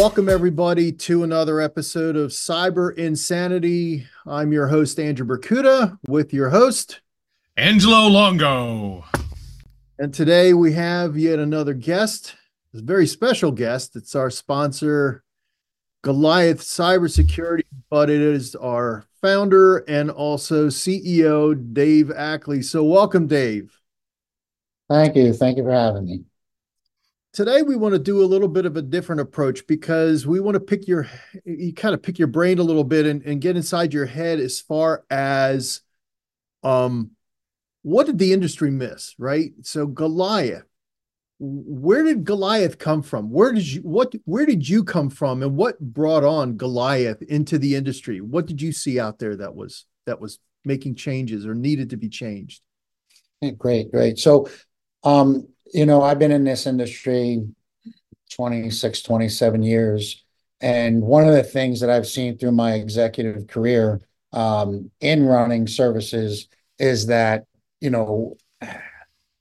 Welcome, everybody, to another episode of Cyber Insanity. I'm your host, Andrew Berkuta, with your host, Angelo Longo. And today we have yet another guest, a very special guest. It's our sponsor, Goliath Cybersecurity, but it is our founder and also CEO, Dave Ackley. So, welcome, Dave. Thank you. Thank you for having me. Today we want to do a little bit of a different approach because we want to pick your you kind of pick your brain a little bit and, and get inside your head as far as um what did the industry miss, right? So Goliath, where did Goliath come from? Where did you what where did you come from and what brought on Goliath into the industry? What did you see out there that was that was making changes or needed to be changed? Great, great. So um you know, I've been in this industry 26, 27 years. And one of the things that I've seen through my executive career um, in running services is that, you know,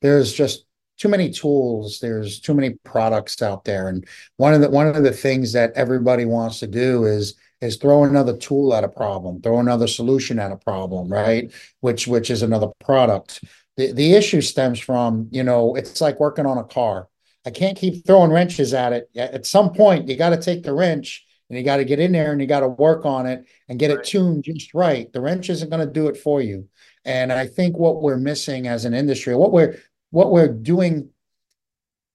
there's just too many tools there's too many products out there and one of the one of the things that everybody wants to do is is throw another tool at a problem throw another solution at a problem right which which is another product the, the issue stems from, you know, it's like working on a car. I can't keep throwing wrenches at it. At some point, you got to take the wrench and you got to get in there and you got to work on it and get right. it tuned just right. The wrench isn't going to do it for you. And I think what we're missing as an industry, what we're what we're doing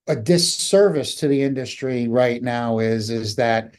a disservice to the industry right now is is that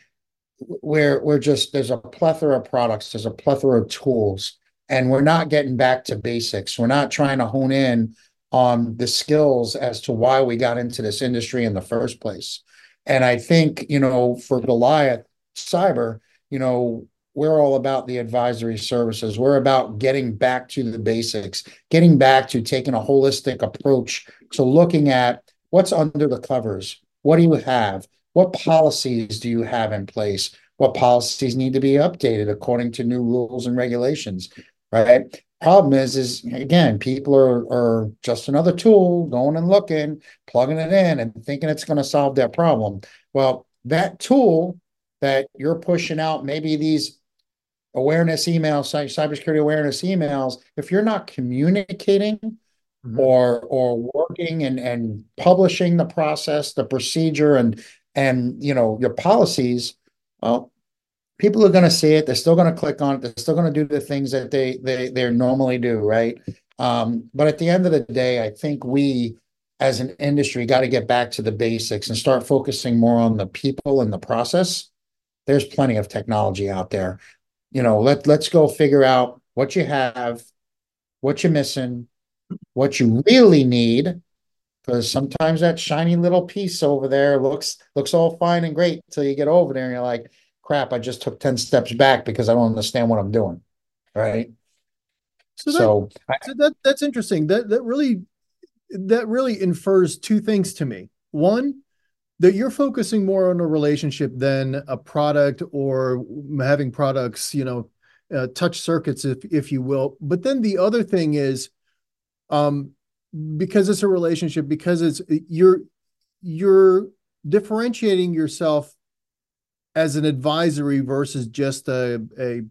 we're we're just there's a plethora of products, there's a plethora of tools and we're not getting back to basics. We're not trying to hone in on the skills as to why we got into this industry in the first place. And I think, you know, for Goliath Cyber, you know, we're all about the advisory services. We're about getting back to the basics, getting back to taking a holistic approach to looking at what's under the covers. What do you have? What policies do you have in place? What policies need to be updated according to new rules and regulations? Right? Problem is, is again, people are are just another tool going and looking, plugging it in, and thinking it's going to solve their problem. Well, that tool that you're pushing out, maybe these awareness emails, cybersecurity awareness emails, if you're not communicating mm-hmm. or or working and and publishing the process, the procedure, and and you know your policies, well, people are going to see it. They're still going to click on it. They're still going to do the things that they they they normally do, right? Um, but at the end of the day, I think we as an industry got to get back to the basics and start focusing more on the people and the process. There's plenty of technology out there. You know, let let's go figure out what you have, what you're missing, what you really need. Because sometimes that shiny little piece over there looks looks all fine and great until you get over there and you're like, crap, I just took 10 steps back because I don't understand what I'm doing. Right. So, that, so, so that that's interesting. That that really that really infers two things to me. One, that you're focusing more on a relationship than a product or having products, you know, uh, touch circuits, if if you will. But then the other thing is, um, because it's a relationship, because it's you're you're differentiating yourself as an advisory versus just a a,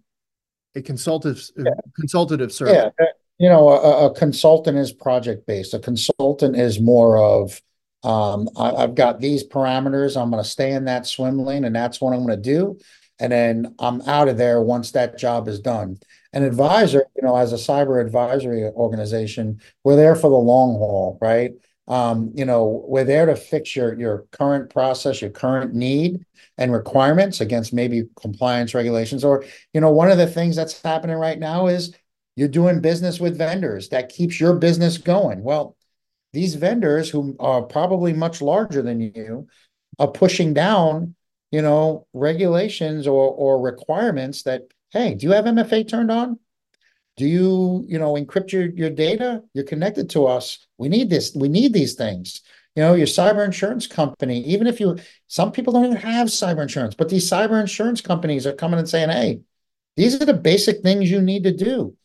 a consultative yeah. consultative service? Yeah, you know, a, a consultant is project based. A consultant is more of um, I, have got these parameters. I'm going to stay in that swim lane, and that's what I'm going to do. And then I'm out of there once that job is done. An advisor, you know, as a cyber advisory organization, we're there for the long haul, right? Um, you know, we're there to fix your your current process, your current need and requirements against maybe compliance regulations. Or, you know, one of the things that's happening right now is you're doing business with vendors that keeps your business going. Well, these vendors who are probably much larger than you are pushing down, you know, regulations or or requirements that, hey, do you have MFA turned on? Do you, you know, encrypt your, your data? You're connected to us. We need this. We need these things. You know, your cyber insurance company, even if you, some people don't even have cyber insurance, but these cyber insurance companies are coming and saying, hey, these are the basic things you need to do.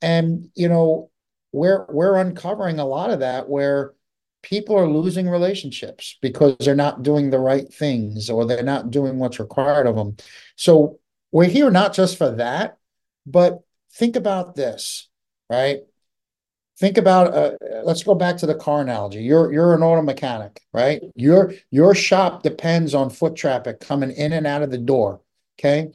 And, you know, we're, we're uncovering a lot of that where people are losing relationships because they're not doing the right things or they're not doing what's required of them. So we're here not just for that, but think about this, right? Think about uh, let's go back to the car analogy. You're you're an auto mechanic, right? Your your shop depends on foot traffic coming in and out of the door. Okay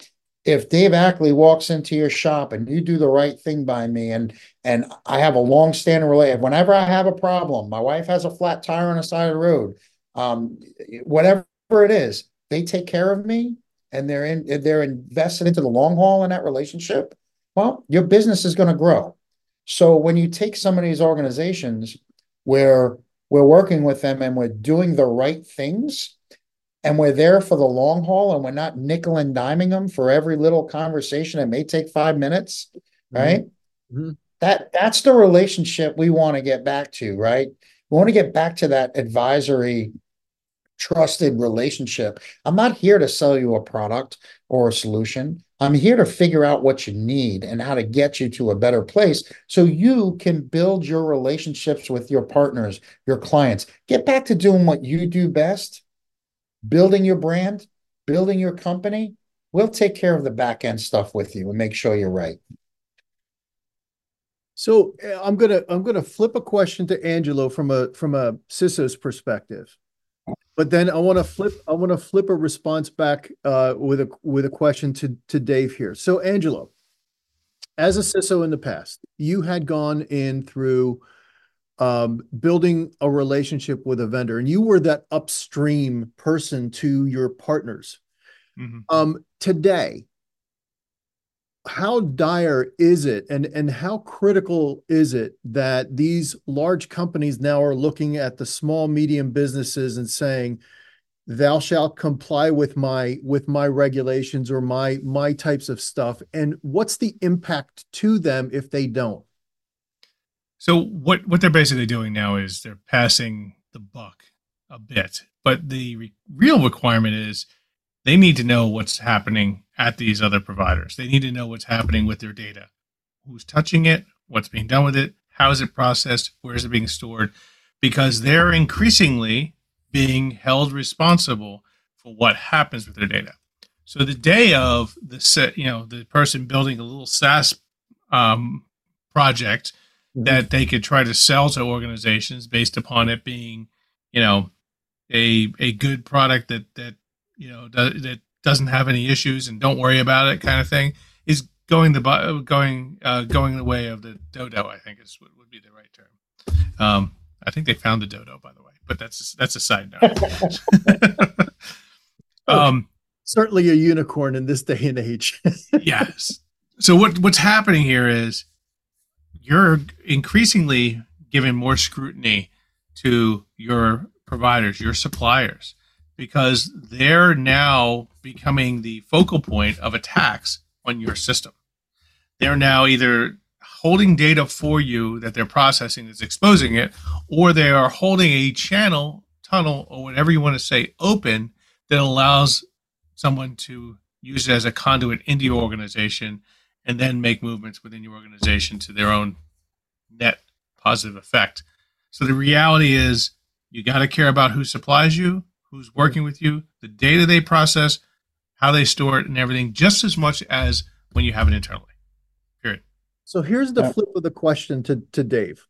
if Dave Ackley walks into your shop and you do the right thing by me and and I have a long standing relationship, whenever I have a problem, my wife has a flat tire on the side of the road, um, whatever it is, they take care of me and they're in they're invested into the long haul in that relationship. Well, your business is going to grow. So when you take some of these organizations where we're working with them and we're doing the right things, and we're there for the long haul and we're not nickel and diming them for every little conversation that may take five minutes, mm-hmm. right? Mm-hmm. That that's the relationship we want to get back to, right? We want to get back to that advisory trusted relationship. I'm not here to sell you a product or a solution. I'm here to figure out what you need and how to get you to a better place so you can build your relationships with your partners, your clients. Get back to doing what you do best building your brand, building your company, we'll take care of the back end stuff with you and make sure you're right. So eh, I'm gonna I'm gonna flip a question to Angelo from a from a CISO's perspective, but then I want to flip I want to flip a response back uh, with a with a question to to Dave here. So Angelo, as a CISO in the past, you had gone in through um, building a relationship with a vendor, and you were that upstream person to your partners. Mm-hmm. Um, today, how dire is it, and and how critical is it that these large companies now are looking at the small medium businesses and saying, "Thou shalt comply with my with my regulations or my my types of stuff," and what's the impact to them if they don't? So what what they're basically doing now is they're passing the buck a bit, but the re- real requirement is they need to know what's happening at these other providers. They need to know what's happening with their data, who's touching it, what's being done with it, how is it processed, where is it being stored, because they're increasingly being held responsible for what happens with their data. So the day of the set, you know, the person building a little SaaS um, project that they could try to sell to organizations based upon it being, you know, a a good product that that you know that doesn't have any issues and don't worry about it kind of thing is going the going uh, going the way of the dodo. I think is would be the right term. Um, I think they found the dodo, by the way, but that's that's a side note. um, certainly a unicorn in this day and age. yes. So what what's happening here is you're increasingly giving more scrutiny to your providers, your suppliers, because they're now becoming the focal point of attacks on your system. They're now either holding data for you that they're processing that's exposing it, or they are holding a channel, tunnel, or whatever you want to say open that allows someone to use it as a conduit into your organization and then make movements within your organization to their own net positive effect. So the reality is you got to care about who supplies you, who's working with you, the data they process, how they store it, and everything, just as much as when you have it internally. Period. So here's the flip of the question to, to Dave.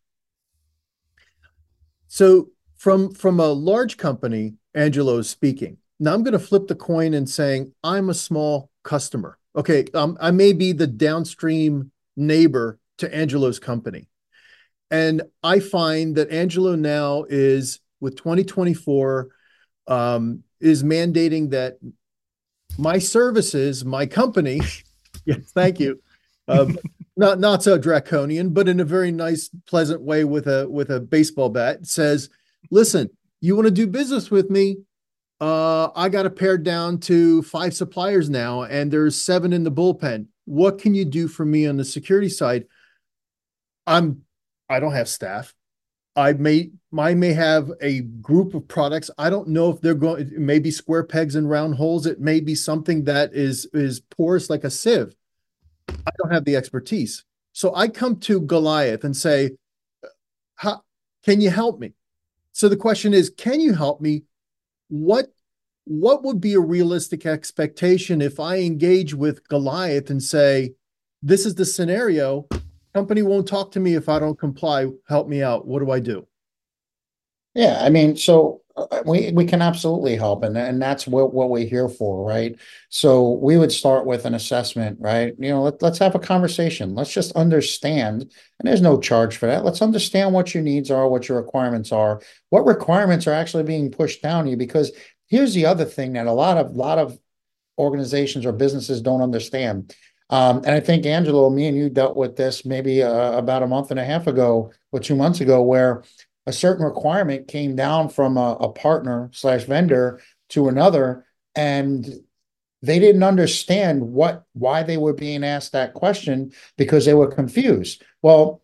So from from a large company, Angelo is speaking. Now I'm going to flip the coin and saying I'm a small customer. Okay, um, I may be the downstream neighbor to Angelo's company. And I find that Angelo now is with 2024 um, is mandating that my services, my company, yes, thank you, um, not not so draconian, but in a very nice, pleasant way with a with a baseball bat, says, "Listen, you want to do business with me? uh, I got a pared down to five suppliers now, and there's seven in the bullpen. What can you do for me on the security side? I'm I don't have staff. I may I may have a group of products. I don't know if they're going. It may be square pegs and round holes. It may be something that is is porous like a sieve. I don't have the expertise. So I come to Goliath and say, "How can you help me?" so the question is, can you help me? What what would be a realistic expectation if I engage with Goliath and say, this is the scenario, company won't talk to me if I don't comply, help me out. What do I do? Yeah, I mean, so uh, we we can absolutely help, and and that's what what we're here for, right? So we would start with an assessment, right? You know, let, let's have a conversation. Let's just understand, and there's no charge for that. Let's understand what your needs are, what your requirements are, what requirements are actually being pushed down you. Because here's the other thing that a lot of lot of organizations or businesses don't understand. Um, and I think Angelo, me and you dealt with this maybe uh, about a month and a half ago or two months ago, where a certain requirement came down from a, a partner slash vendor to another and they didn't understand what why they were being asked that question because they were confused. Well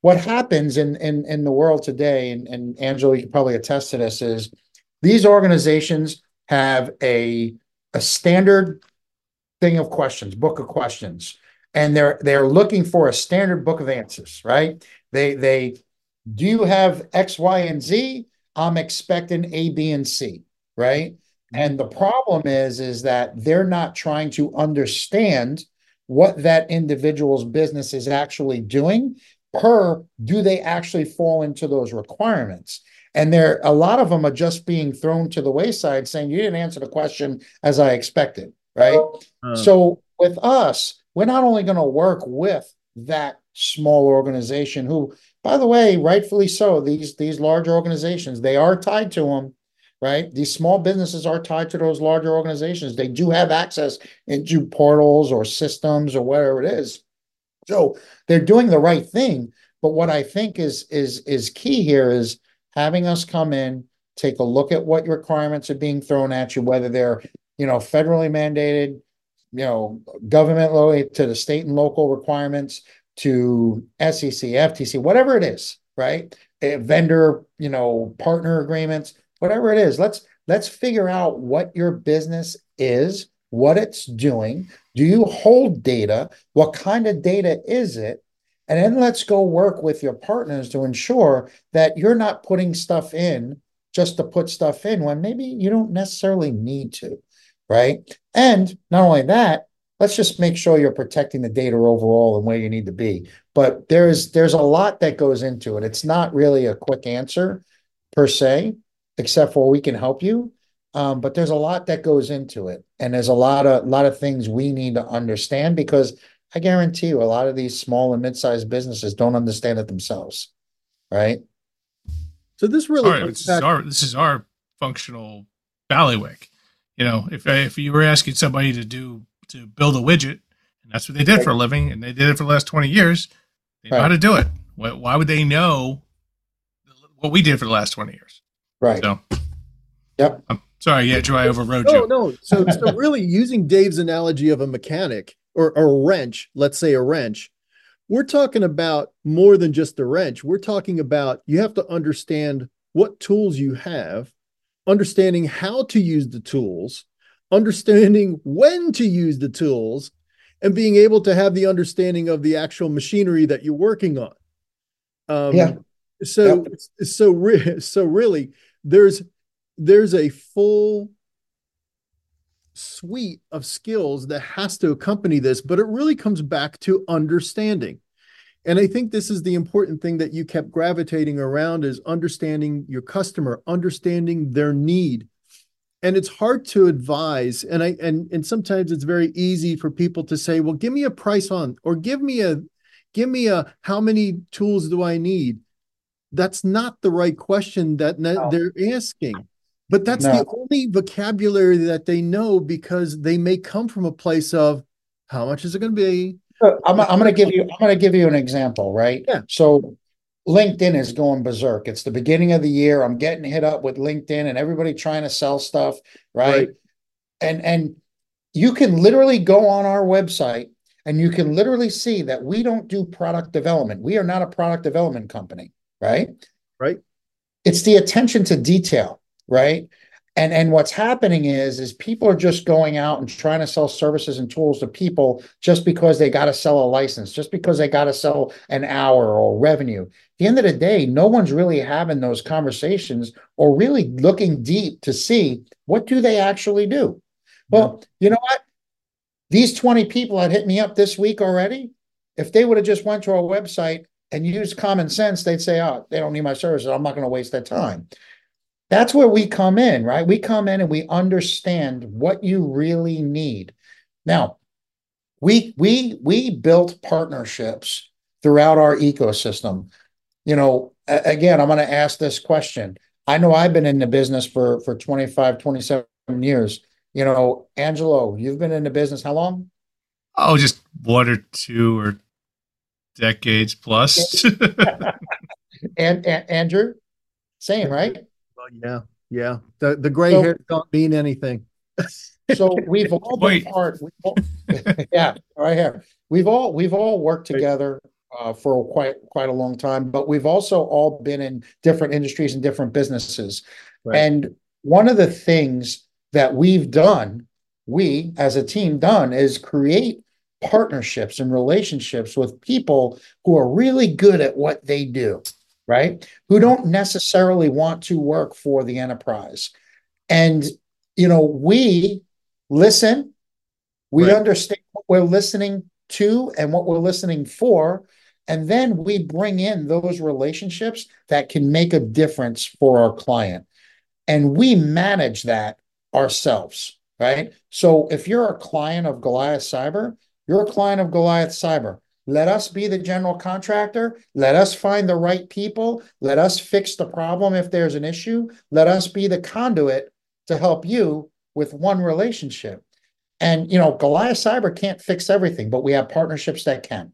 what happens in in, in the world today and, and angelo you can probably attest to this is these organizations have a a standard thing of questions book of questions and they're they're looking for a standard book of answers right they they do you have X, Y, and Z? I'm expecting A, B, and C, right? And the problem is, is that they're not trying to understand what that individual's business is actually doing per do they actually fall into those requirements and there a lot of them are just being thrown to the wayside saying you didn't answer the question as i expected right uh. so with us we're not only going to work with that small organization who by the way, rightfully so. These these large organizations they are tied to them, right? These small businesses are tied to those larger organizations. They do have access into portals or systems or whatever it is. So they're doing the right thing. But what I think is is is key here is having us come in, take a look at what requirements are being thrown at you, whether they're you know federally mandated, you know government low to the state and local requirements to SEC, FTC, whatever it is, right? Vendor, you know, partner agreements, whatever it is. Let's let's figure out what your business is, what it's doing. Do you hold data? What kind of data is it? And then let's go work with your partners to ensure that you're not putting stuff in just to put stuff in when maybe you don't necessarily need to, right? And not only that, let's just make sure you're protecting the data overall and where you need to be. But there's there's a lot that goes into it. It's not really a quick answer per se, except for we can help you. Um, but there's a lot that goes into it, and there's a lot of lot of things we need to understand because I guarantee you, a lot of these small and mid-sized businesses don't understand it themselves, right? So this really Sorry, this, back- is our, this is our functional bailiwick. You know, if if you were asking somebody to do to build a widget, and that's what they did for a living, and they did it for the last twenty years. They know how to do it. Why, why would they know what we did for the last twenty years? Right. So, yep. I'm sorry, yeah, Joe, I overrode no, you. No, no. So, so really, using Dave's analogy of a mechanic or, or a wrench, let's say a wrench, we're talking about more than just a wrench. We're talking about you have to understand what tools you have, understanding how to use the tools, understanding when to use the tools and being able to have the understanding of the actual machinery that you're working on. Um, yeah. So, so, re- so really, there's there's a full suite of skills that has to accompany this, but it really comes back to understanding. And I think this is the important thing that you kept gravitating around is understanding your customer, understanding their need, and it's hard to advise and i and and sometimes it's very easy for people to say well give me a price on or give me a give me a how many tools do i need that's not the right question that no. they're asking but that's no. the only vocabulary that they know because they may come from a place of how much is it going to be I'm, I'm going to give you I'm going to give you an example, right? Yeah. So LinkedIn is going berserk. It's the beginning of the year. I'm getting hit up with LinkedIn and everybody trying to sell stuff, right? right? And and you can literally go on our website and you can literally see that we don't do product development. We are not a product development company, right? Right. It's the attention to detail, right? And and what's happening is is people are just going out and trying to sell services and tools to people just because they got to sell a license, just because they got to sell an hour or revenue. At the end of the day, no one's really having those conversations or really looking deep to see what do they actually do. Well, you know what? These 20 people that hit me up this week already, if they would have just went to our website and used common sense, they'd say, oh, they don't need my services. I'm not going to waste that time. That's where we come in, right? We come in and we understand what you really need. Now, we we we built partnerships throughout our ecosystem. You know, again, I'm going to ask this question. I know I've been in the business for for 25, 27 years. You know, Angelo, you've been in the business how long? Oh, just one or two or decades plus. and, and Andrew, same, right? Well, yeah, yeah. The the gray so, hair don't mean anything. so we've all been part. All, yeah, right here. We've all we've all worked together uh, for quite quite a long time, but we've also all been in different industries and different businesses. Right. And one of the things that we've done, we as a team done, is create partnerships and relationships with people who are really good at what they do right? Who don't necessarily want to work for the enterprise. And, you know, we listen, we right. understand what we're listening to and what we're listening for. And then we bring in those relationships that can make a difference for our client. And we manage that ourselves, right? So if you're a client of Goliath Cyber, you're a client of Goliath Cyber. Let us be the general contractor. Let us find the right people. Let us fix the problem if there's an issue. Let us be the conduit to help you with one relationship. And, you know, Goliath Cyber can't fix everything, but we have partnerships that can.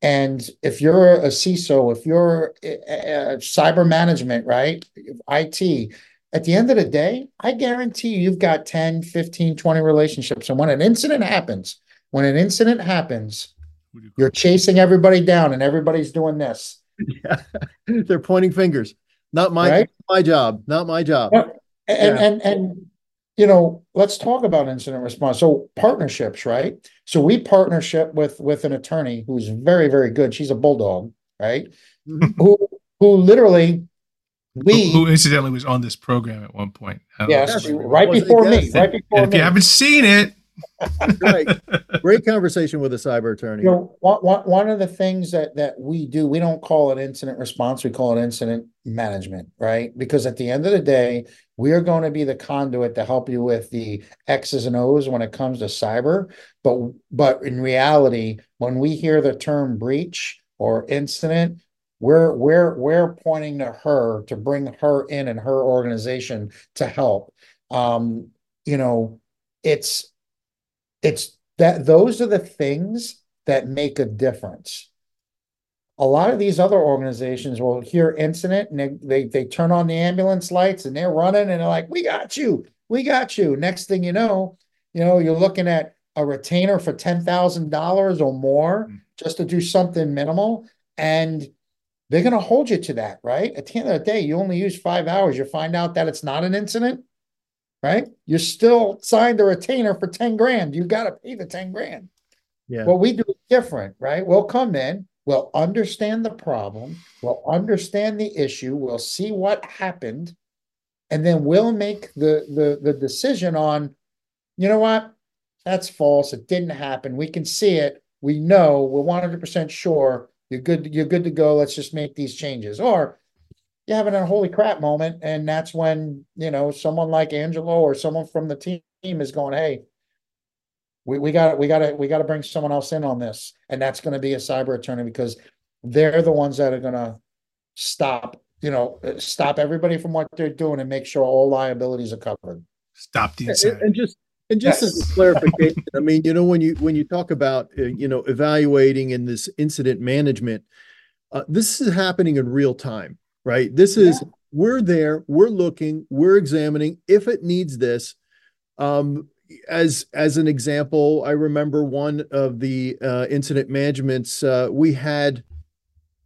And if you're a CISO, if you're a, a cyber management, right, IT, at the end of the day, I guarantee you, you've got 10, 15, 20 relationships. And when an incident happens, when an incident happens, you're chasing everybody down and everybody's doing this. Yeah. They're pointing fingers. Not my right? my job. Not my job. And, yeah. and and you know, let's talk about incident response. So partnerships, right? So we partnership with with an attorney who's very very good. She's a bulldog, right? Mm-hmm. who who literally we who, who, incidentally was on this program at one point. Yes, right before me. Right before and if me. you haven't seen it, right. Great conversation with a cyber attorney. You know, one, one of the things that that we do, we don't call it incident response, we call it incident management, right? Because at the end of the day, we are going to be the conduit to help you with the X's and O's when it comes to cyber. But but in reality, when we hear the term breach or incident, we're we're we're pointing to her to bring her in and her organization to help. Um, you know, it's it's that those are the things that make a difference. A lot of these other organizations will hear incident and they, they, they turn on the ambulance lights and they're running and they're like, we got you, we got you. Next thing you know, you know, you're looking at a retainer for $10,000 or more mm. just to do something minimal. And they're going to hold you to that, right? At the end of the day, you only use five hours. You find out that it's not an incident right? You're still signed a retainer for 10 grand. You got to pay the 10 grand. Yeah. What we do is different, right? We'll come in, we'll understand the problem, we'll understand the issue, we'll see what happened, and then we'll make the the the decision on, you know what? That's false. It didn't happen. We can see it. We know. We're 100% sure. You're good. You're good to go. Let's just make these changes. Or you're having a holy crap moment. And that's when, you know, someone like Angelo or someone from the team is going, Hey, we, we got we got to we got to bring someone else in on this. And that's going to be a cyber attorney because they're the ones that are going to stop, you know, stop everybody from what they're doing and make sure all liabilities are covered. Stop the and, and just and just yes. as a clarification, I mean, you know, when you when you talk about uh, you know evaluating in this incident management, uh, this is happening in real time right? This is yeah. we're there, we're looking, we're examining if it needs this. Um, as as an example, I remember one of the uh, incident managements uh, we had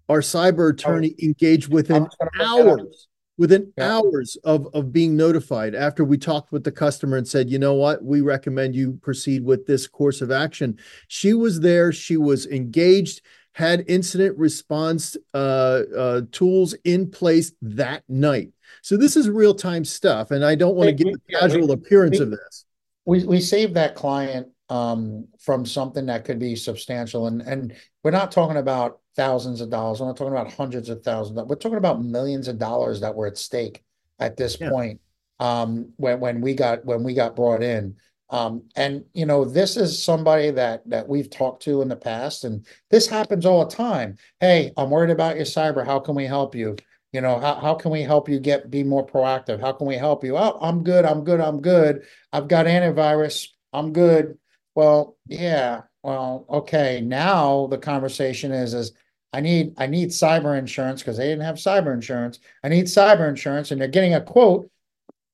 our cyber attorney engaged within hours, within yeah. hours of of being notified after we talked with the customer and said you know what we recommend you proceed with this course of action she was there she was engaged had incident response uh, uh, tools in place that night so this is real time stuff and i don't want to give the casual appearance we, of this we we saved that client um, from something that could be substantial and and we're not talking about thousands of dollars. We're not talking about hundreds of thousands. We're talking about millions of dollars that were at stake at this yeah. point. Um, when when we got when we got brought in. Um, and you know, this is somebody that that we've talked to in the past, and this happens all the time. Hey, I'm worried about your cyber. How can we help you? You know, how, how can we help you get be more proactive? How can we help you? Oh, I'm good, I'm good, I'm good. I've got antivirus, I'm good. Well, yeah, well, okay. Now the conversation is is I need I need cyber insurance because they didn't have cyber insurance. I need cyber insurance, and they're getting a quote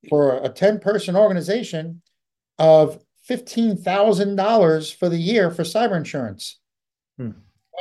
for a 10 person organization of $15,000 for the year for cyber insurance. Hmm.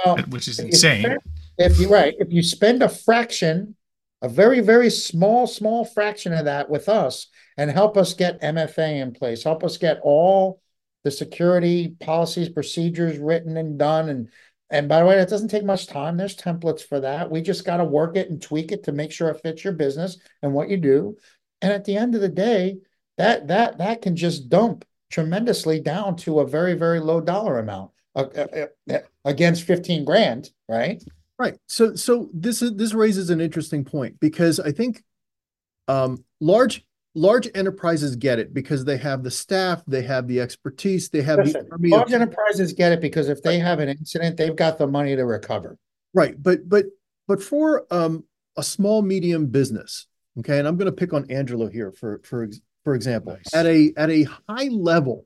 Well, which is insane. Spend, if you right, if you spend a fraction, a very very small small fraction of that with us and help us get MFA in place, help us get all the security policies, procedures written and done and and by the way, it doesn't take much time. There's templates for that. We just got to work it and tweak it to make sure it fits your business and what you do. And at the end of the day, that that that can just dump tremendously down to a very very low dollar amount uh, uh, uh, against 15 grand, right? Right. So so this is this raises an interesting point because I think um, large large enterprises get it because they have the staff, they have the expertise, they have Listen, the large of- enterprises get it because if they have an incident, they've got the money to recover. Right, but but but for um, a small medium business, okay, and I'm going to pick on Angelo here for for for example, nice. at a at a high level,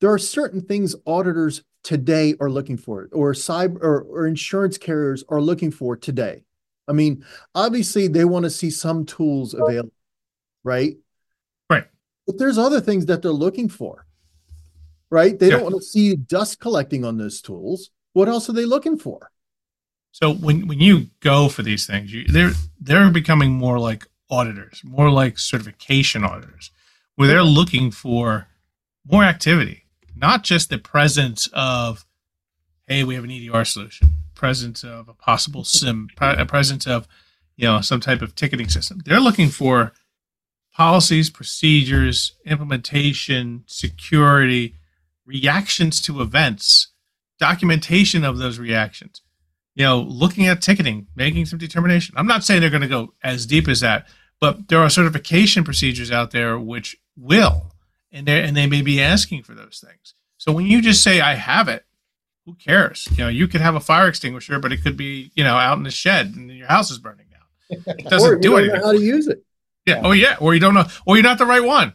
there are certain things auditors today are looking for, or cyber or, or insurance carriers are looking for today. I mean, obviously they want to see some tools available right? Right. But there's other things that they're looking for, right? They yeah. don't want to see dust collecting on those tools. What else are they looking for? So when when you go for these things, you, they're they're becoming more like auditors, more like certification auditors, where they're looking for more activity, not just the presence of, hey, we have an EDR solution, presence of a possible SIEM, a presence of, you know, some type of ticketing system. They're looking for policies, procedures, implementation, security, reactions to events, documentation of those reactions. You know, looking at ticketing, making some determination. I'm not saying they're going to go as deep as that, but there are certification procedures out there which will, and they and they may be asking for those things. So when you just say I have it, who cares? You know, you could have a fire extinguisher, but it could be you know out in the shed and your house is burning down. It doesn't do anything. how to use it. Yeah. Oh, yeah. Or you don't know, or you're not the right one.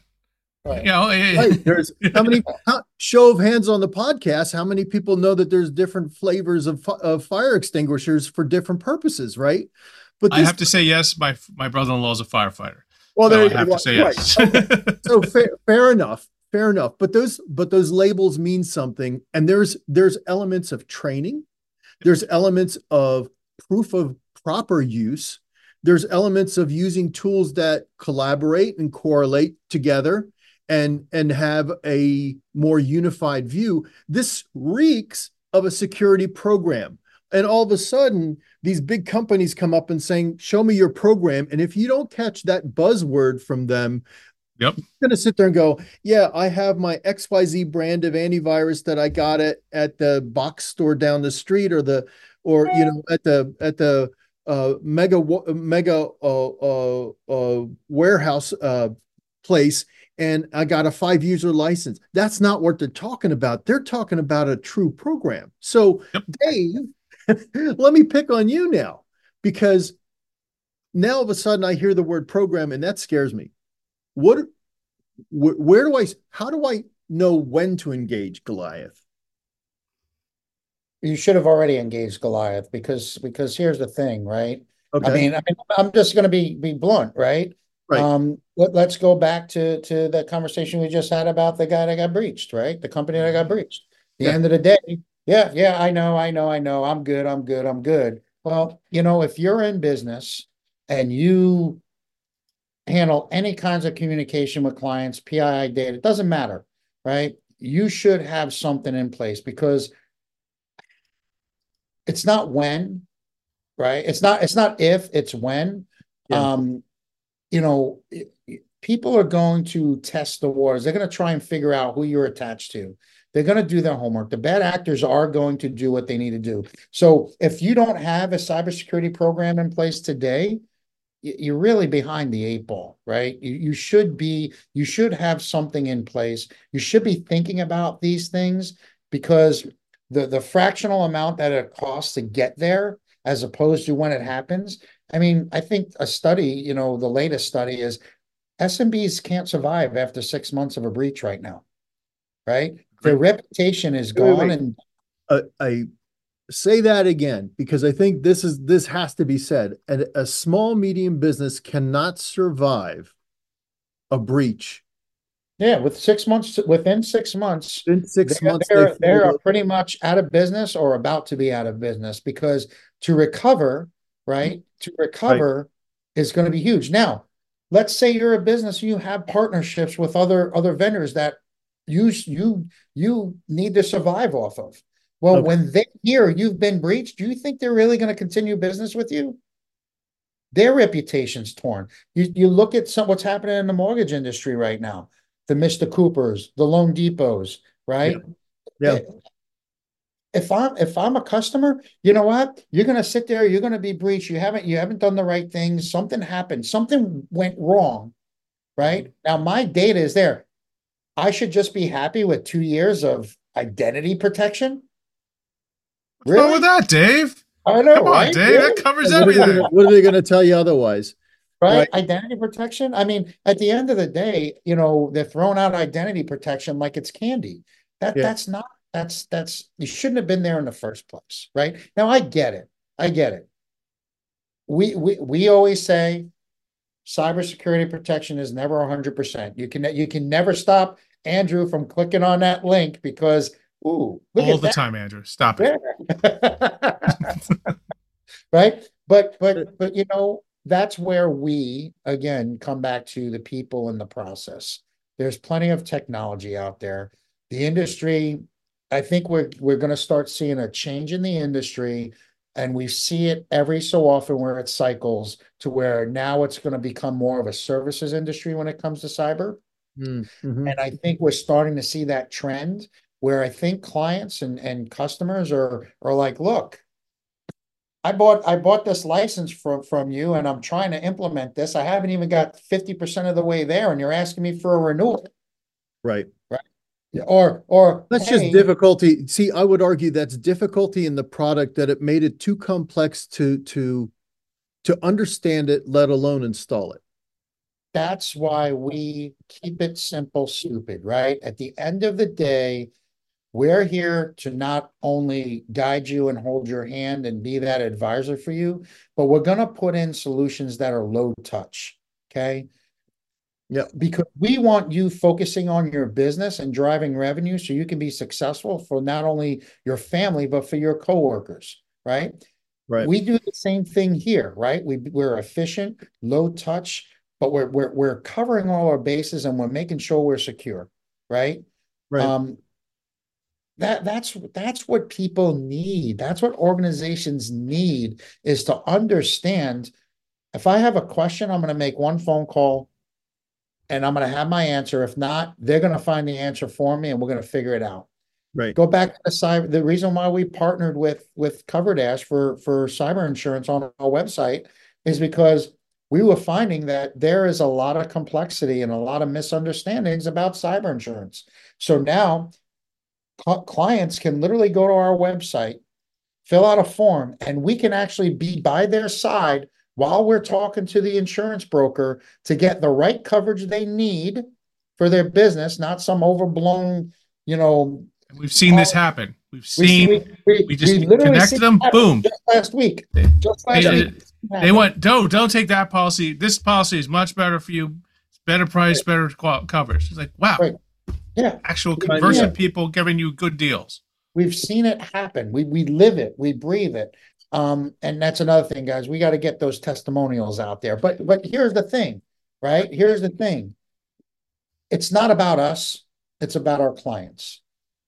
Right. You know, eh, eh. right. there's how many how, show of hands on the podcast? How many people know that there's different flavors of, of fire extinguishers for different purposes, right? But I have to say yes. My my brother-in-law is a firefighter. Well, there so I have well, to say yes. Right. so fair, fair enough, fair enough. But those but those labels mean something, and there's there's elements of training, there's elements of proof of proper use there's elements of using tools that collaborate and correlate together and and have a more unified view this reeks of a security program and all of a sudden these big companies come up and saying show me your program and if you don't catch that buzzword from them Yep. I'm going to sit there and go, yeah, I have my XYZ brand of antivirus that I got it at the box store down the street or the or you know at the at the uh, mega mega uh, uh, uh, warehouse uh, place and I got a five user license. That's not what they're talking about. They're talking about a true program. So, yep. Dave, let me pick on you now because now all of a sudden I hear the word program and that scares me. What, wh- where do I, how do I know when to engage Goliath? you should have already engaged Goliath because because here's the thing, right? Okay. I mean, I mean, I'm just going to be be blunt, right? Right. Um, let, us go back to to the conversation we just had about the guy that got breached, right? The company that got breached. the yeah. end of the day, yeah, yeah, I know, I know, I know. I'm good. I'm good. I'm good. Well, you know, if you're in business and you handle any kinds of communication with clients, PII data, it doesn't matter, right? You should have something in place because it's not when, right? It's not, it's not if, it's when. Yeah. Um, you know, people are going to test the waters. They're going to try and figure out who you're attached to. They're going to do their homework. The bad actors are going to do what they need to do. So if you don't have a cybersecurity program in place today, you're really behind the eight ball, right? You, you should be, you should have something in place. You should be thinking about these things because the, the fractional amount that it costs to get there as opposed to when it happens. I mean, I think a study, you know, the latest study is SMBs can't survive after six months of a breach right now. Right? Their reputation is Wait, wait, gone wait. and Uh, I say that again because I think this is this has to be said. And a small medium business cannot survive a breach yeah, with six months, within six months, in 6 they're, months. they're, they they're pretty much out of business or about to be out of business because to recover, right? To recover is going to be huge. Now, let's say you're a business and you have partnerships with other other vendors that you you you need to survive off of. Well, Okay. when they hear you've been breached, do you think they're really going to continue business with you? Their reputation's torn. You you look at some what's happening in the mortgage industry right now. The Mr. Coopers, the Loan Depots, right? Yeah. Eh, if I'm if I'm a customer, you know what? You're gonna sit there, you're gonna be breached. You haven't you haven't done the right things. Something happened, something went wrong, right? Now my data is there. I should just be happy with two years of identity protection. What's wrong with that, Dave? I know, Come on, right? Dave. Really? That covers What are, everything. gonna, what are they gonna tell you otherwise? right? Right. Identity protection. I mean, at the end of the day, you know, they're throwing out identity protection like it's candy. That Yeah. that's not that's that's you shouldn't have been there in the first place, right? Now I get it. I get it. We we we always say cybersecurity protection is never 100%. You can you can never stop Andrew from clicking on that link because ooh, All the that. time, Andrew. Stop it. right but but but you know that's where we again come back to the people in the process there's plenty of technology out there the industry i think we're we're going to start seeing a change in the industry and we see it every so often where it cycles to where now it's going to become more of a services industry when it comes to cyber Mm, mhm. and I think we're starting to see that trend where I think clients and, and customers are are like, look, I bought I bought this license from from you and I'm trying to implement this. I haven't even got 50% of the way there, and you're asking me for a renewal. Right. Yeah. Or or That's hey, just difficulty. See, I would argue that's difficulty in the product that it made it too complex to to to understand it, let alone install it. That's why we keep it simple, stupid, right? At the end of the day, we're here to not only guide you and hold your hand and be that advisor for you, but we're going to put in solutions that are low touch. Okay. Yeah. Because we want you focusing on your business and driving revenue so you can be successful for not only your family, but for your coworkers, right? Right. We do the same thing here, right? We we're efficient, low touch, but we're we're we're covering all our bases and we're making sure we're secure, right? Right. Um, that that's that's what people need. That's what organizations need is to understand. If I have a question, I'm going to make one phone call, and I'm going to have my answer. If not, they're going to find the answer for me, and we're going to figure it out right. go back to the cyber the reason why we partnered with with coverdash for for cyber insurance on our website is because we were finding that there is a lot of complexity and a lot of misunderstandings about cyber insurance so now cl- clients can literally go to our website fill out a form and we can actually be by their side while we're talking to the insurance broker to get the right coverage they need for their business not some overblown you know We've seen this happen. We've we, seen we, we, we just literally connected them, boom. Just last week. Just last week. They want don't don't take that policy. This policy is much better for you. It's better price, better qual- coverage. It's like wow, Right. Yeah. actual Yeah. conversant people giving you good deals. We've seen it happen. We we live it. We breathe it. Um, and that's another thing, guys. We got to get those testimonials out there. But but here's the thing. right? Here's the thing. It's not about us, it's about our clients.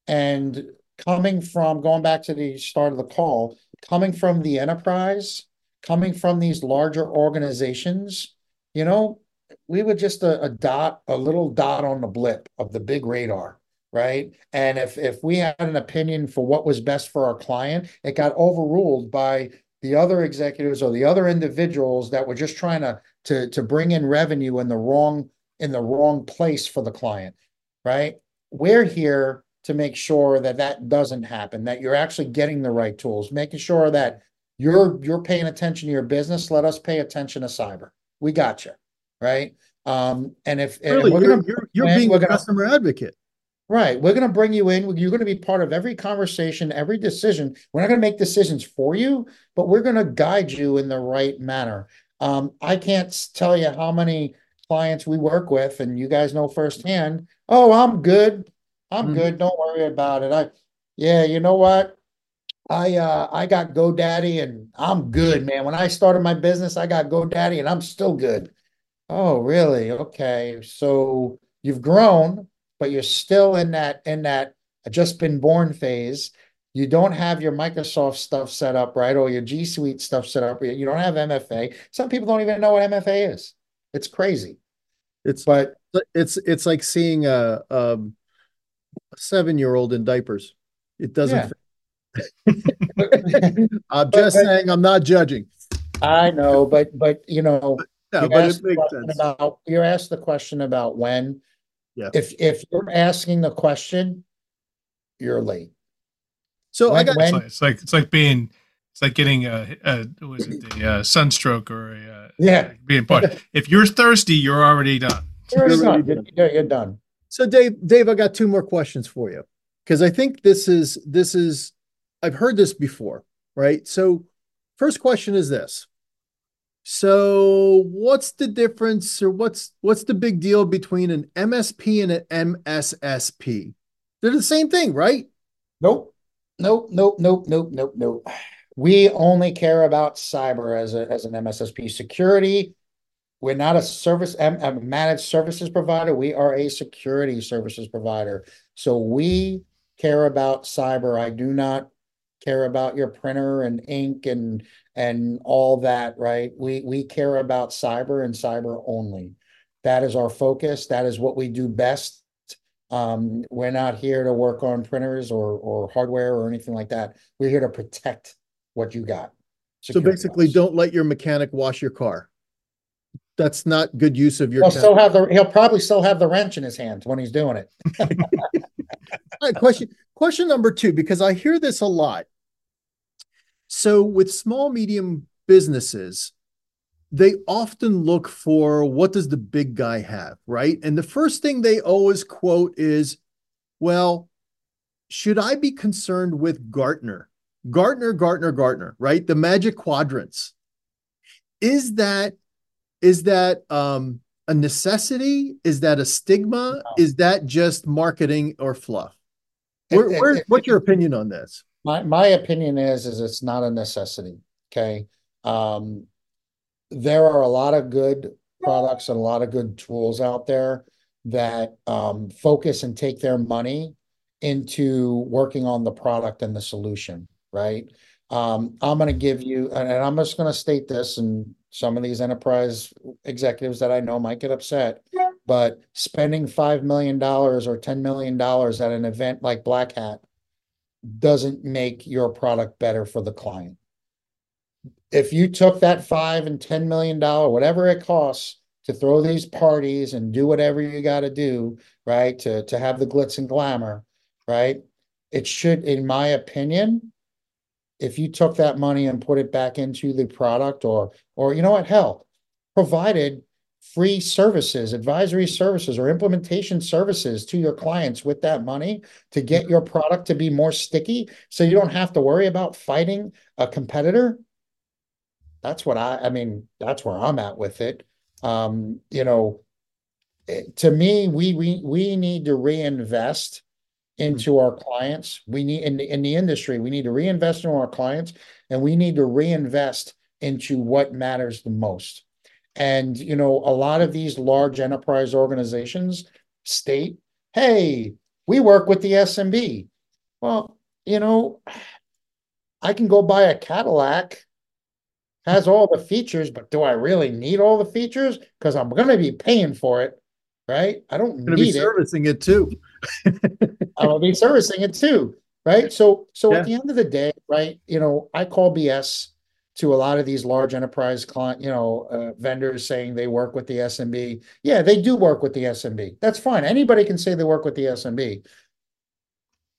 And coming from going back to the start of the call, coming from the enterprise, coming from these larger organizations, you know, we were just a, a dot, a little dot on the blip of the big radar right? And if if we had an opinion for what was best for our client, it got overruled by the other executives or the other individuals that were just trying to to to bring in revenue in the wrong in the wrong place for the client, right? We're here to make sure that that doesn't happen, that you're actually getting the right tools, making sure that you're you're paying attention to your business. Let us pay attention to cyber. We got you, right? Um, and if really, and you're, gonna, you're, you're being a customer advocate. Right. We're going to bring you in. You're going to be part of every conversation, every decision. We're not going to make decisions for you, but we're going to guide you in the right manner. Um, I can't tell you how many clients we work with, and you guys know firsthand. Oh, I'm good. I'm mm-hmm. good. Don't worry about it. I, yeah, you know what? I uh I got GoDaddy and I'm good, mm-hmm. man. When I started my business, I got GoDaddy and I'm still good. Oh, really? Okay. So you've grown, but you're still in that in that uh, just been born phase. You don't have your Microsoft stuff set up right, or your G Suite stuff set up. You don't have MFA. Some people don't even know what MFA is. It's crazy. It's but it's it's like seeing a, um, a, a seven year old in diapers. It doesn't. Yeah. I'm just but, saying. I'm not judging. I know, but but you know, no, but it makes sense. About, you're asked the question about when yeah. If if you're asking the question, you're late. So when, I got when, it's, like, it's like being it's like getting a, a was it the uh, sunstroke or a uh, yeah being part. if you're thirsty, you're already done. You're, you're, done. You're, you're done. So Dave, Dave, I got two more questions for you because I think this is this is I've heard this before, right? So first question is this: so what's the difference or what's what's the big deal between an MSP and an MSSP? They're the same thing, right? Nope. Nope, nope, nope, nope, nope, nope. We only care about cyber as a as an MSSP security. We're not a service a managed services provider. We are a security services provider. So we care about cyber. I do not care about your printer and ink and and all that, right? We we care about cyber and cyber only. That is our focus. That is what we do best. Um, we're not here to work on printers or or hardware or anything like that. We're here to protect what you got. So basically, don't let your mechanic wash your car. That's not good use of your. He'll still have the. He'll probably still have the wrench in his hands when he's doing it. All right, question question number two because I hear this a lot. So with small, medium businesses, they often look for what does the big guy have, right? And the first thing they always quote is, well, should I be concerned with Gartner? Gartner, Gartner, Gartner, right? The magic quadrants. Is that is that um, a necessity? Is that a stigma? No. Is that just marketing or fluff? Where, where, what's your opinion on this? My my opinion is is it's not a necessity. Okay. Um, there are a lot of good products and a lot of good tools out there that um, focus and take their money into working on the product and the solution, right? Um, I'm going to give you, and I'm just going to state this, and some of these enterprise executives that I know might get upset, but spending $5 million or $10 million at an event like Black Hat doesn't make your product better for the client. If you took that five and ten million dollar, whatever it costs to throw these parties and do whatever you got to do, right? To to have the glitz and glamour, right? It should, in my opinion, if you took that money and put it back into the product or or you know what, hell, provided free services, advisory services, or implementation services to your clients with that money to get your product to be more sticky so you don't have to worry about fighting a competitor. That's what I, I mean, that's where I'm at with it. Um, you know, to me, we, we, we need to reinvest into our clients. We need in the, in the industry, we need to reinvest in our clients and we need to reinvest into what matters the most And, you know, a lot of these large enterprise organizations state, hey, we work with the SMB. Well, you know, I can go buy a Cadillac, has all the features, but do I really need all the features? Because I'm going to be paying for it, right? I don't need be servicing it, it too. I will be servicing it too, right? So, so yeah. at the end of the day, right? You know, I call BS to a lot of these large enterprise client, you know, uh, vendors saying they work with the SMB. Yeah, they do work with the SMB. That's fine. Anybody can say they work with the SMB.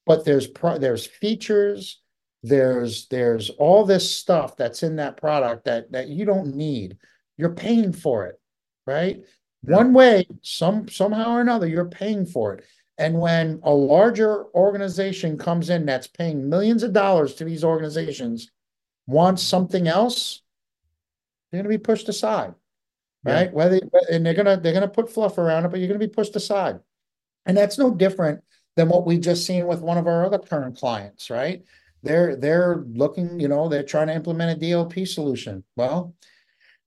But there's pro- there's features, there's there's all this stuff that's in that product that that you don't need. You're paying for it, right? Yeah. One way, some somehow or another, you're paying for it. And when a larger organization comes in that's paying millions of dollars to these organizations wants something else, they're going to be pushed aside, right? Yeah. Whether and they're gonna they're gonna put fluff around it, but you're going to be pushed aside, and that's no different than what we've just seen with one of our other current clients, right? They're they're looking, you know, they're trying to implement a DLP solution. Well,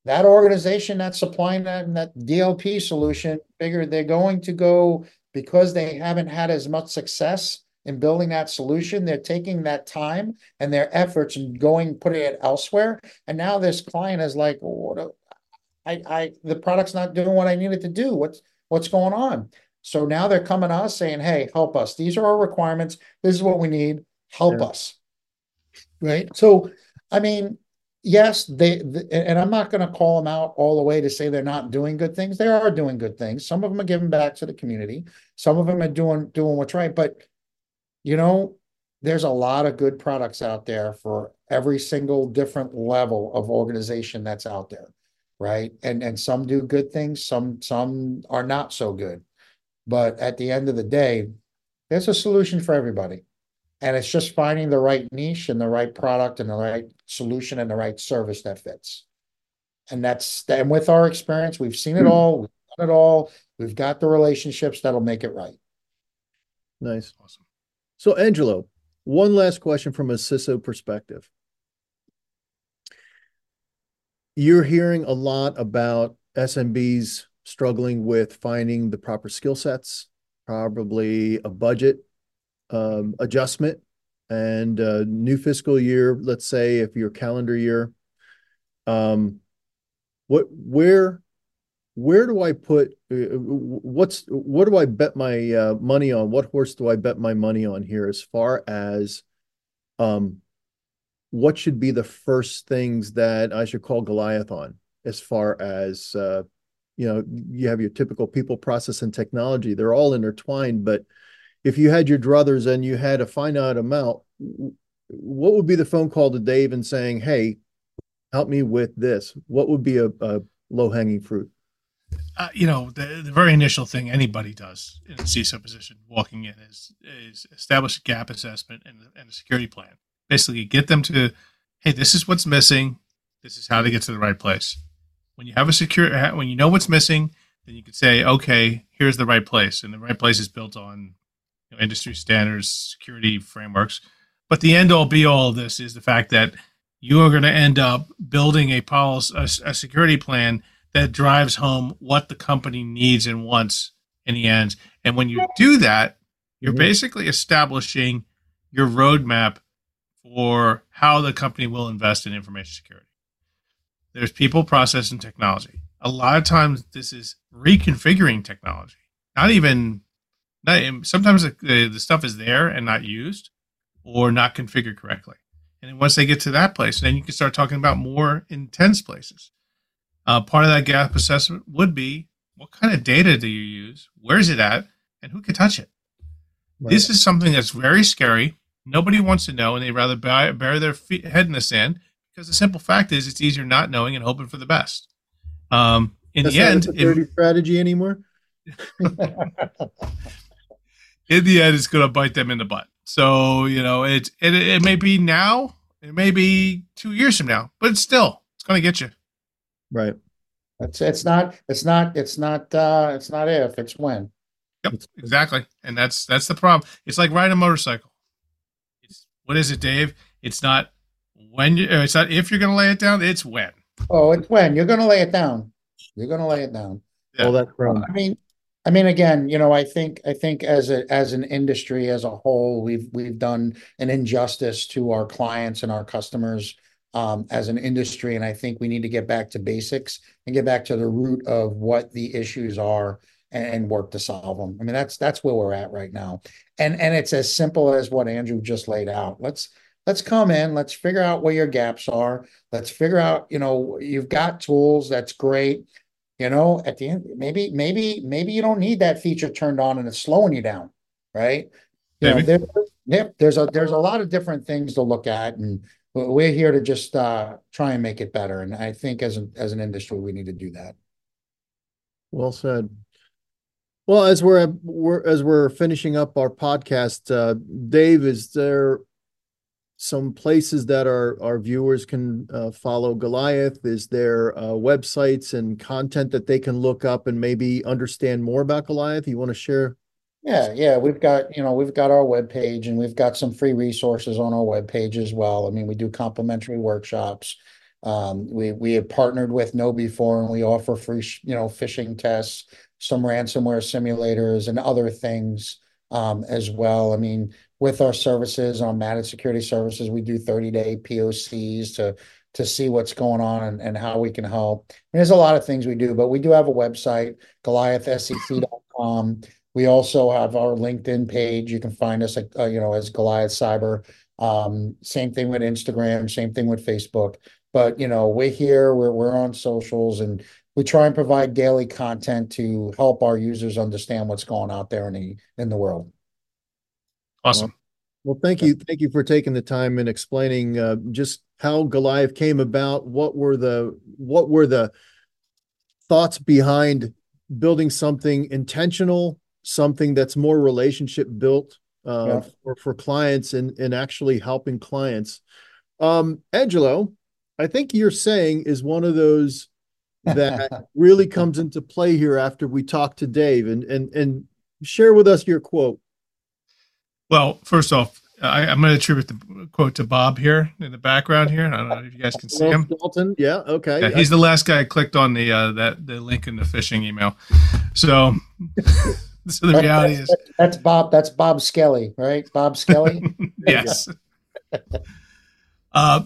that organization that's supplying that that DLP solution figured they're going to go because they haven't had as much success in building that solution. They're taking that time and their efforts and going putting it elsewhere. And now this client is like, what? I, I, the product's not doing what I needed to do. What's, what's going on? So now they're coming to us saying, "Hey, help us. These are our requirements. This is what we need. Help yeah. us." Right. So, I mean, yes, they, the, and I'm not going to call them out all the way to say they're not doing good things. They are doing good things. Some of them are giving back to the community. Some of them are doing doing what's right. But you know, there's a lot of good products out there for every single different level of organization that's out there, right? And and some do good things, some some are not so good. But at the end of the day, there's a solution for everybody. And it's just finding the right niche and the right product and the right solution and the right service that fits. And that's and with our experience, we've seen it hmm. all, we've done it all, we've got the relationships that'll make it right. Nice. Awesome. So, Angelo, one last question from a CISO perspective. You're hearing a lot about SMBs struggling with finding the proper skill sets, probably a budget um, adjustment, and new fiscal year. Let's say if your calendar year, um, what where where do I put uh, what's what do I bet my uh, money on? What horse do I bet my money on here as far as um what should be the first things that I should call Goliath on as far as uh, you know you have your typical people process and technology. They're all intertwined but if you had your druthers and you had a finite amount what would be the phone call to Dave and saying hey help me with this. What would be a, a low hanging fruit uh, you know, the, the very initial thing anybody does in a CISO position walking in is is establish a gap assessment and, and a security plan. Basically, get them to, hey, this is what's missing. This is how to get to the right place. When you have a secure, when you know what's missing, then you can say, okay, here's the right place, and the right place is built on you know, industry standards, security frameworks. But the end all be all of this is the fact that you are going to end up building a policy, a, a security plan that drives home what the company needs and wants in the end. And when you do that, you're mm-hmm. basically establishing your roadmap for how the company will invest in information security. There's people, process, and technology. A lot of times, this is reconfiguring technology. Not even, not, sometimes the, the stuff is there and not used or not configured correctly. And once they get to that place, then you can start talking about more intense places. Uh, part of that gap assessment would be what kind of data do you use? Where's it at? And who can touch it? Right. This is something that's very scary. Nobody wants to know, and they'd rather bury, bury their feet, head in the sand because the simple fact is it's easier not knowing and hoping for the best. Um, in that's the end, a dirty strategy anymore. in the end, it's going to bite them in the butt. So you know, it, it it may be now, it may be two years from now, but it's still it's going to get you. Right. It's it's not it's not it's not uh it's not if it's when. Yep, exactly. And that's that's the problem. It's like riding a motorcycle. It's what is it, Dave? It's not when you it's not if you're gonna lay it down, it's when. Oh, it's when you're gonna lay it down. You're going to lay it down. Yeah. All that chrome. I mean, I mean, again, you know, I think I think as a as an industry as a whole, we've we've done an injustice to our clients and our customers um, as an industry, and I think we need to get back to basics and get back to the root of what the issues are and work to solve them. I mean, that's that's where we're at right now, and and it's as simple as what Andrew just laid out. Let's let's come in, let's figure out where your gaps are. Let's figure out, you know, you've got tools. That's great you know, at the end, maybe, maybe, maybe you don't need that feature turned on and it's slowing you down, right? You know, there, there's a there's a lot of different things to look at, and we're here to just uh, try and make it better. And I think as an as an industry, we need to do that. Well said. Well, as we're, as we're finishing up our podcast, uh, Dave, is there some places that our our viewers can uh, follow Goliath? Is there uh, websites and content that they can look up and maybe understand more about Goliath? You want to share? Yeah, yeah, we've got you know we've got our web page and we've got some free resources on our web page as well. I mean, we do complimentary workshops. Um, we we have partnered with KnowBe4 and we offer free you know phishing tests, some ransomware simulators, and other things um, as well. I mean, with our services on managed security services, we do 30-day POCs to to see what's going on and, and how we can help. There's a lot of things we do, but we do have a website, goliathsec.com. We also have our LinkedIn page. You can find us, at, uh, you know, as Goliath Cyber. Um, same thing with Instagram, same thing with Facebook. But you know, we're here. We're we're on socials, and we try and provide daily content to help our users understand what's going out there in the in the world. Awesome. Well, thank you. Thank you for taking the time and explaining uh, just how Goliath came about. What were the what were the thoughts behind building something intentional, something that's more relationship built uh, yeah. for, for clients and, and actually helping clients. Um, Angelo, I think you're saying is one of those that really comes into play here after we talk to Dave and and and share with us your quote. Well, first off, I, am going to attribute the quote to Bob here in the background here. I don't know if you guys can see him. Dalton, yeah, okay. Yeah, he's the last guy I clicked on the uh, that the link in the phishing email. So, so the reality is that's Bob. That's Bob Skelly, right? Bob Skelly. yes. uh,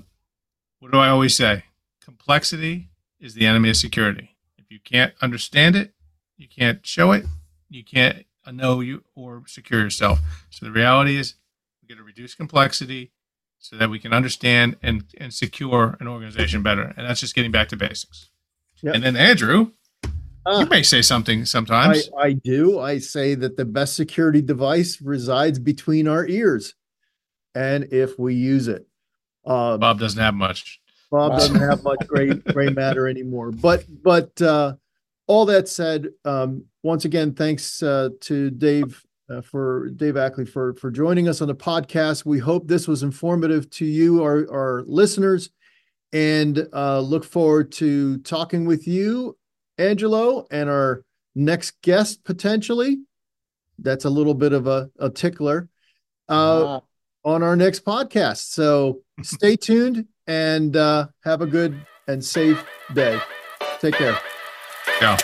what do I always say? Complexity is the enemy of security. If you can't understand it, you can't show it, you can't know you or secure yourself. So the reality is we got to reduce complexity so that we can understand and, and secure an organization better. And that's just getting back to basics. Yep. And then Andrew, uh, you may say something sometimes. I, I do. I say that the best security device resides between our ears. And if we use it. Uh, Bob doesn't have much. Bob doesn't have much gray gray matter anymore. But but uh, all that said, um, once again, thanks uh, to Dave uh, for Dave Ackley for for joining us on the podcast. We hope this was informative to you, our our listeners, and uh, look forward to talking with you, Angelo, and our next guest potentially. That's a little bit of a, a tickler uh, on our next podcast. So stay tuned and uh, have a good and safe day. Take care. Yeah.